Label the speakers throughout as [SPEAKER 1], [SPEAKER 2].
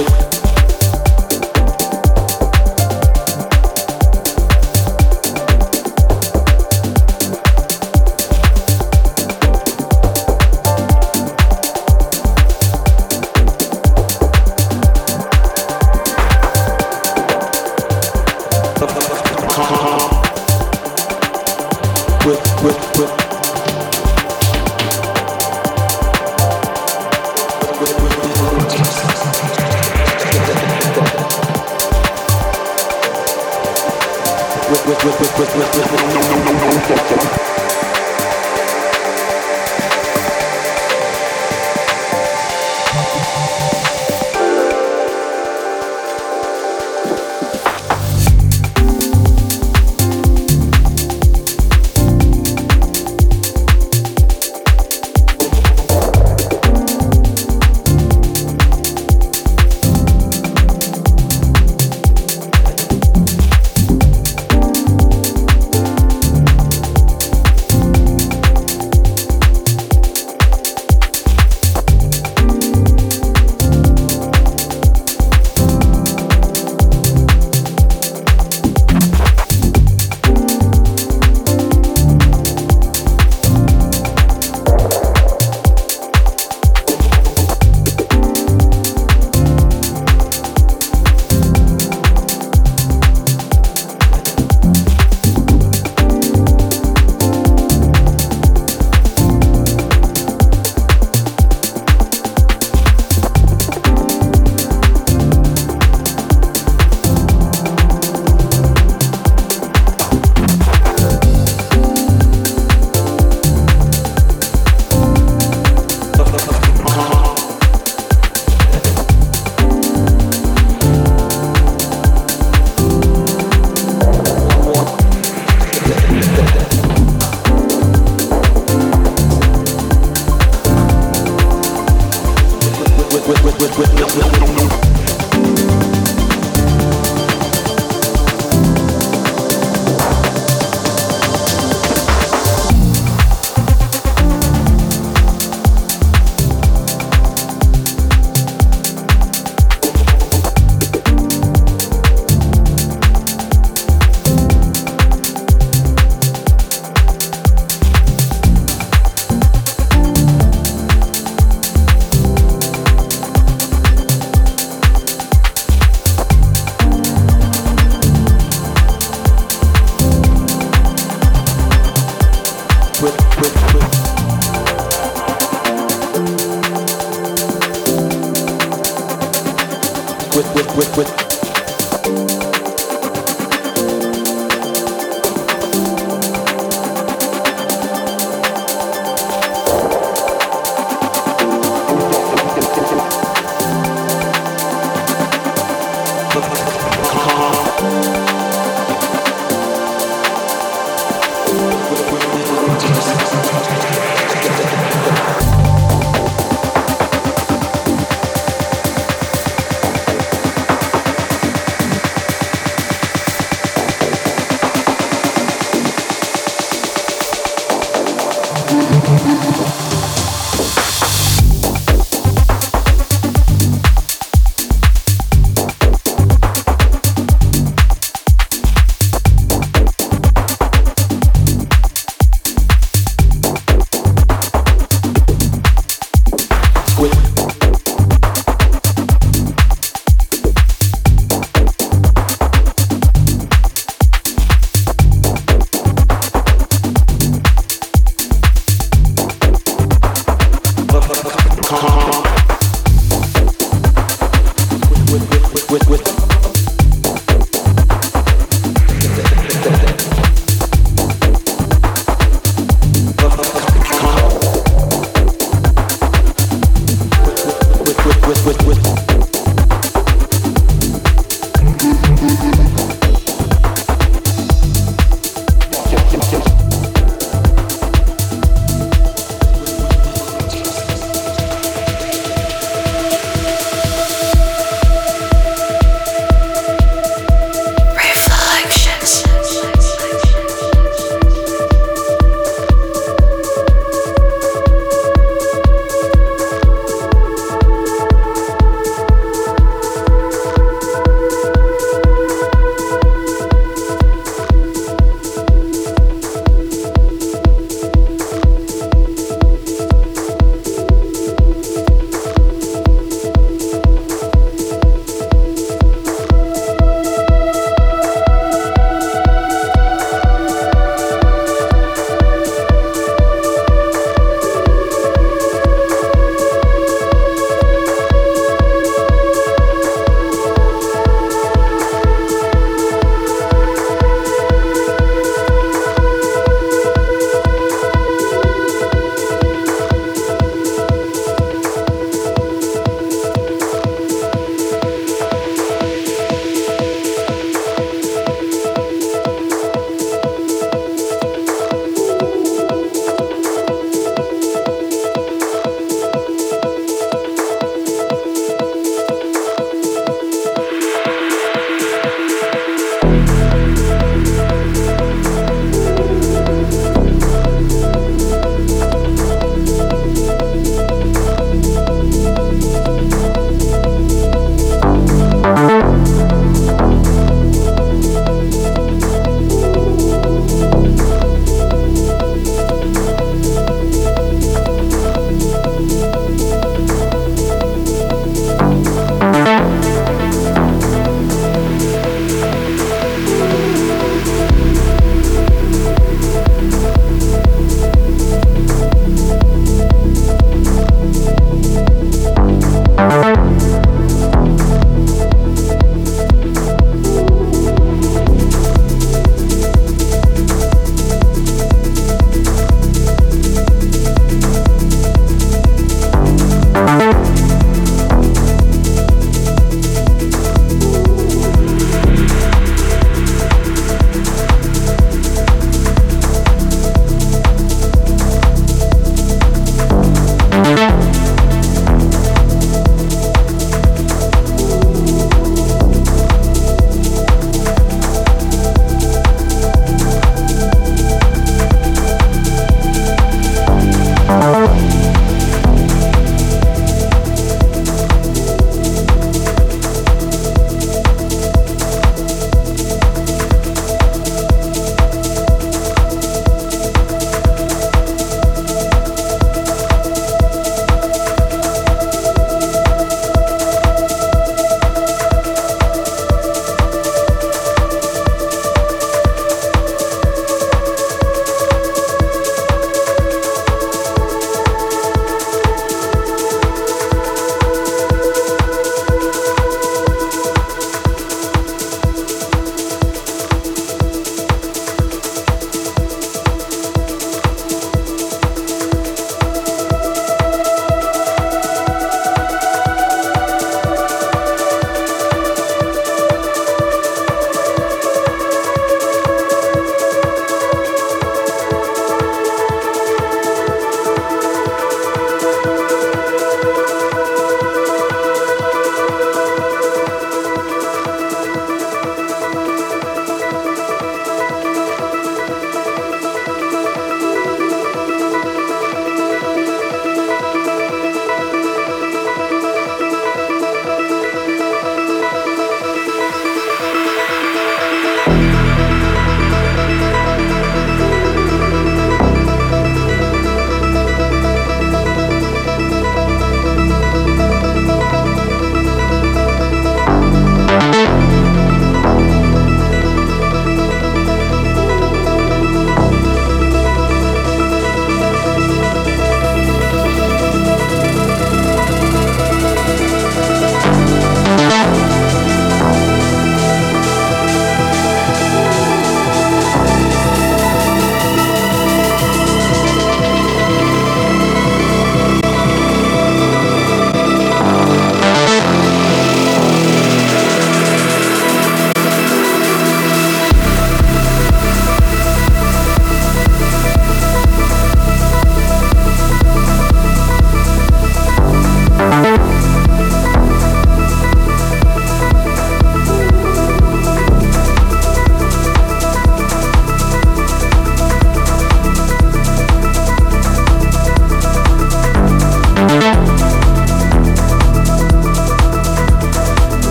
[SPEAKER 1] with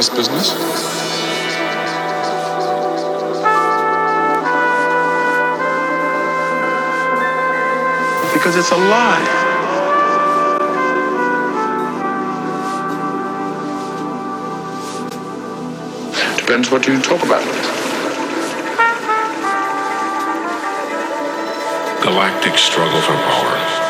[SPEAKER 1] this business?
[SPEAKER 2] Because it's a lie.
[SPEAKER 1] Depends what you talk about.
[SPEAKER 3] Galactic struggle for power.